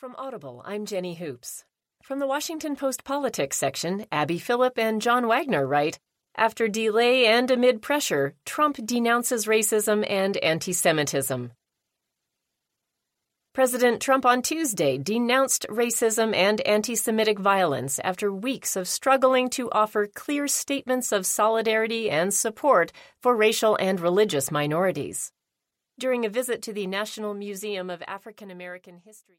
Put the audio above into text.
From Audible, I'm Jenny Hoops. From the Washington Post Politics section, Abby Phillip and John Wagner write After delay and amid pressure, Trump denounces racism and anti Semitism. President Trump on Tuesday denounced racism and anti Semitic violence after weeks of struggling to offer clear statements of solidarity and support for racial and religious minorities. During a visit to the National Museum of African American History,